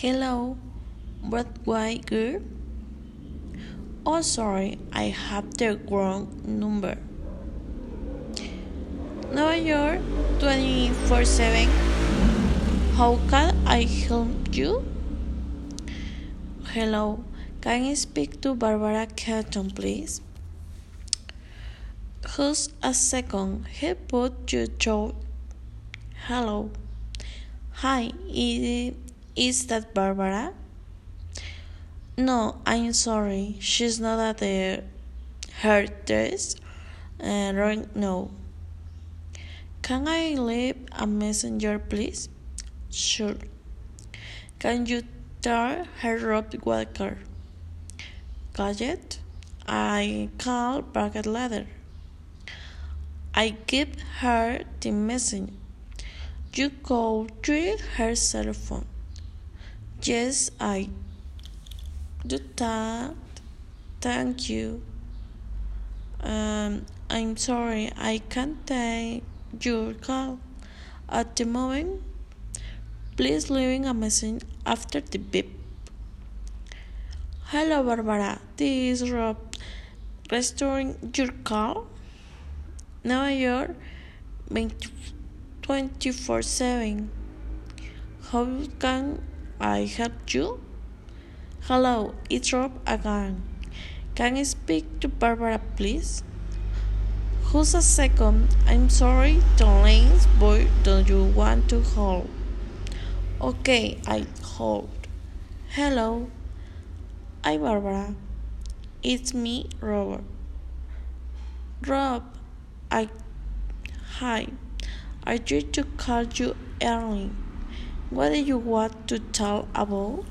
Hello, why girl? Oh, sorry, I have the wrong number. New York 24 7. How can I help you? Hello, can I speak to Barbara Kelton, please? Just a second, he put you through. Hello. Hi, is that Barbara? No, I'm sorry. She's not at the her desk uh, right now. Can I leave a messenger, please? Sure. Can you tell her Rob Walker? Gadget? I call Bracket Ladder. I give her the message. You go through her cell phone. Yes, I do that. Thank you. Um, I'm sorry, I can't take your call at the moment. Please leave a message after the beep. Hello, Barbara. This is Rob. Restoring your call. New York, 24 7. How can I help you? Hello, it's Rob again. Can I speak to Barbara, please? Who's a second? I'm sorry, Tony's boy, don't you want to hold? Okay, I hold. Hello, hi Barbara. It's me, Robert. Rob, I. Hi. I tried to call you early. What do you want to tell about?